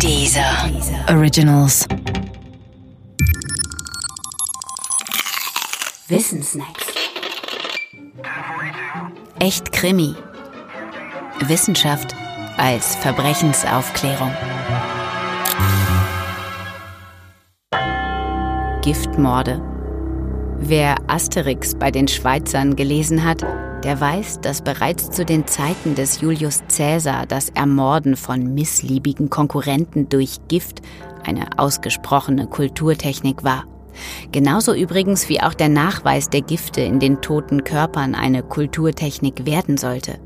Dieser Originals. Wissensnacks. Echt Krimi. Wissenschaft als Verbrechensaufklärung. Giftmorde. Wer Asterix bei den Schweizern gelesen hat, der weiß, dass bereits zu den Zeiten des Julius Caesar das Ermorden von missliebigen Konkurrenten durch Gift eine ausgesprochene Kulturtechnik war. Genauso übrigens wie auch der Nachweis der Gifte in den toten Körpern eine Kulturtechnik werden sollte.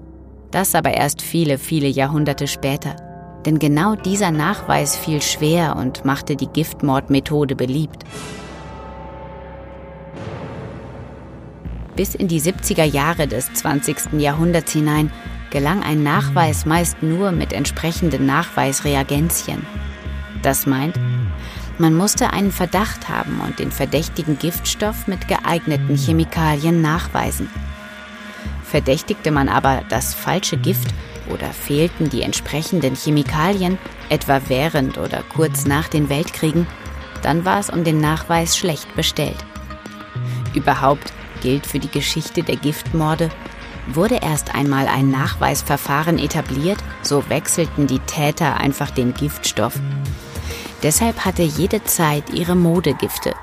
Das aber erst viele, viele Jahrhunderte später. Denn genau dieser Nachweis fiel schwer und machte die Giftmordmethode beliebt. Bis in die 70er Jahre des 20. Jahrhunderts hinein gelang ein Nachweis meist nur mit entsprechenden Nachweisreagenzien. Das meint, man musste einen Verdacht haben und den verdächtigen Giftstoff mit geeigneten Chemikalien nachweisen. Verdächtigte man aber das falsche Gift oder fehlten die entsprechenden Chemikalien, etwa während oder kurz nach den Weltkriegen, dann war es um den Nachweis schlecht bestellt. Überhaupt gilt für die Geschichte der Giftmorde, wurde erst einmal ein Nachweisverfahren etabliert, so wechselten die Täter einfach den Giftstoff. Deshalb hatte jede Zeit ihre Modegifte.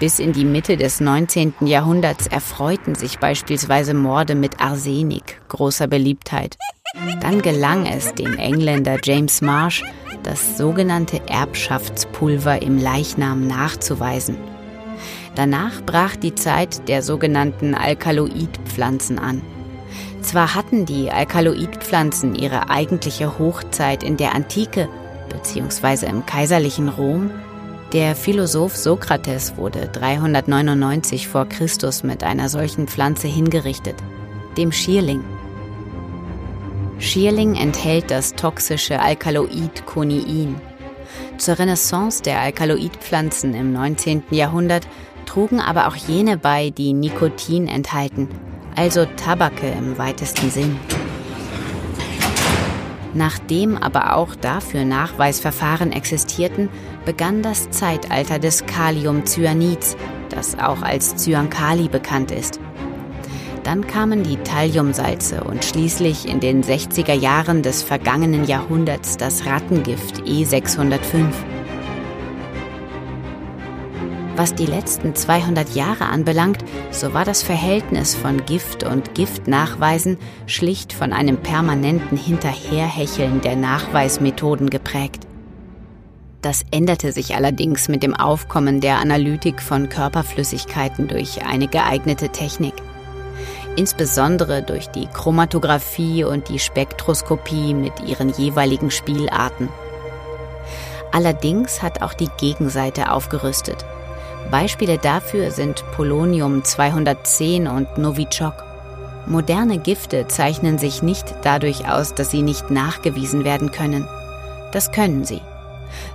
Bis in die Mitte des 19. Jahrhunderts erfreuten sich beispielsweise Morde mit Arsenik großer Beliebtheit. Dann gelang es dem Engländer James Marsh, das sogenannte Erbschaftspulver im Leichnam nachzuweisen. Danach brach die Zeit der sogenannten Alkaloidpflanzen an. Zwar hatten die Alkaloidpflanzen ihre eigentliche Hochzeit in der Antike bzw. im kaiserlichen Rom, der Philosoph Sokrates wurde 399 vor Christus mit einer solchen Pflanze hingerichtet, dem Schierling. Schierling enthält das toxische Alkaloid Koniin. Zur Renaissance der Alkaloidpflanzen im 19. Jahrhundert trugen aber auch jene bei, die Nikotin enthalten, also Tabake im weitesten Sinn. Nachdem aber auch dafür Nachweisverfahren existierten, begann das Zeitalter des Kaliumcyanids, das auch als Cyankali bekannt ist. Dann kamen die Thalliumsalze und schließlich in den 60er Jahren des vergangenen Jahrhunderts das Rattengift E605. Was die letzten 200 Jahre anbelangt, so war das Verhältnis von Gift und Giftnachweisen schlicht von einem permanenten Hinterherhecheln der Nachweismethoden geprägt. Das änderte sich allerdings mit dem Aufkommen der Analytik von Körperflüssigkeiten durch eine geeignete Technik. Insbesondere durch die Chromatographie und die Spektroskopie mit ihren jeweiligen Spielarten. Allerdings hat auch die Gegenseite aufgerüstet. Beispiele dafür sind Polonium 210 und Novichok. Moderne Gifte zeichnen sich nicht dadurch aus, dass sie nicht nachgewiesen werden können. Das können sie.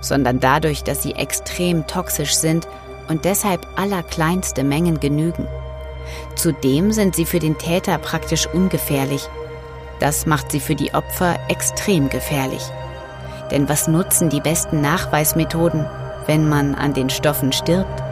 Sondern dadurch, dass sie extrem toxisch sind und deshalb allerkleinste Mengen genügen. Zudem sind sie für den Täter praktisch ungefährlich. Das macht sie für die Opfer extrem gefährlich. Denn was nutzen die besten Nachweismethoden, wenn man an den Stoffen stirbt?